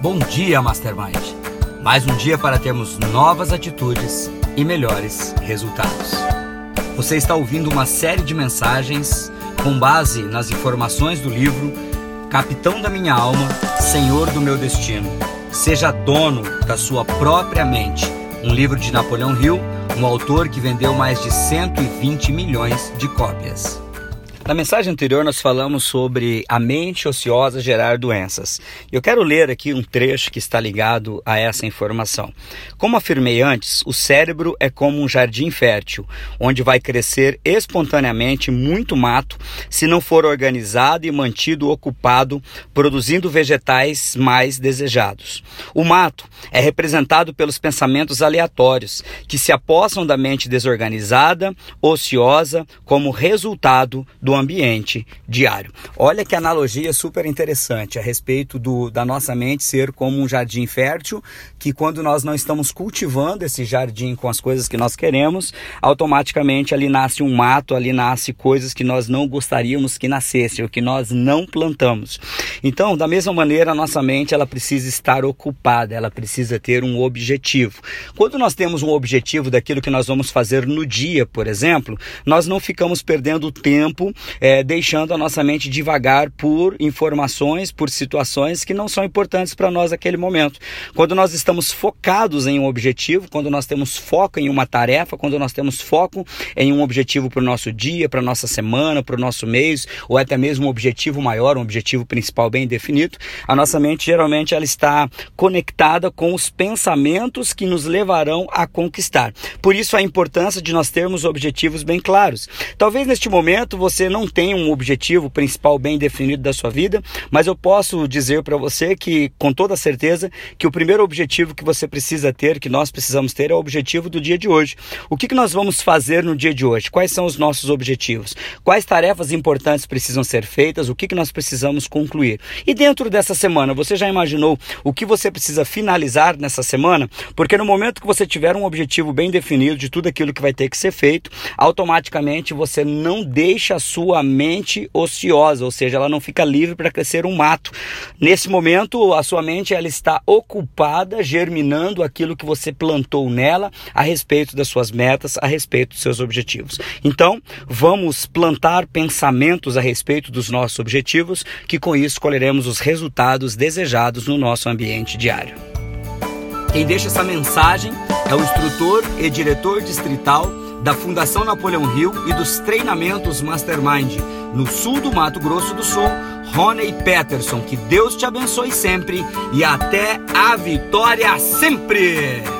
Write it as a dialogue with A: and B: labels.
A: Bom dia, Mastermind. Mais um dia para termos novas atitudes e melhores resultados. Você está ouvindo uma série de mensagens com base nas informações do livro Capitão da Minha Alma, Senhor do Meu Destino. Seja dono da sua própria mente. Um livro de Napoleão Hill, um autor que vendeu mais de 120 milhões de cópias. Na mensagem anterior nós falamos sobre a mente ociosa gerar doenças. Eu quero ler aqui um trecho que está ligado a essa informação. Como afirmei antes, o cérebro é como um jardim fértil, onde vai crescer espontaneamente muito mato se não for organizado e mantido ocupado, produzindo vegetais mais desejados. O mato é representado pelos pensamentos aleatórios, que se apossam da mente desorganizada, ociosa, como resultado do ambiente diário. Olha que analogia super interessante a respeito do, da nossa mente ser como um jardim fértil, que quando nós não estamos cultivando esse jardim com as coisas que nós queremos, automaticamente ali nasce um mato, ali nasce coisas que nós não gostaríamos que nascesse, ou que nós não plantamos. Então, da mesma maneira, a nossa mente ela precisa estar ocupada, ela precisa ter um objetivo. Quando nós temos um objetivo daquilo que nós vamos fazer no dia, por exemplo, nós não ficamos perdendo tempo é, deixando a nossa mente devagar por informações, por situações que não são importantes para nós naquele momento. Quando nós estamos focados em um objetivo, quando nós temos foco em uma tarefa, quando nós temos foco em um objetivo para o nosso dia, para a nossa semana, para o nosso mês, ou até mesmo um objetivo maior, um objetivo principal bem definido, a nossa mente geralmente ela está conectada com os pensamentos que nos levarão a conquistar. Por isso a importância de nós termos objetivos bem claros. Talvez neste momento você não não tem um objetivo principal bem definido da sua vida, mas eu posso dizer para você que, com toda certeza, que o primeiro objetivo que você precisa ter, que nós precisamos ter, é o objetivo do dia de hoje. O que, que nós vamos fazer no dia de hoje? Quais são os nossos objetivos? Quais tarefas importantes precisam ser feitas? O que, que nós precisamos concluir? E dentro dessa semana, você já imaginou o que você precisa finalizar nessa semana? Porque no momento que você tiver um objetivo bem definido de tudo aquilo que vai ter que ser feito, automaticamente você não deixa a sua sua mente ociosa, ou seja, ela não fica livre para crescer um mato. Nesse momento, a sua mente ela está ocupada germinando aquilo que você plantou nela a respeito das suas metas, a respeito dos seus objetivos. Então, vamos plantar pensamentos a respeito dos nossos objetivos, que com isso colheremos os resultados desejados no nosso ambiente diário. Quem deixa essa mensagem é o instrutor e diretor distrital da Fundação Napoleão Hill e dos treinamentos Mastermind no sul do Mato Grosso do Sul, Rony Peterson. Que Deus te abençoe sempre e até a vitória sempre!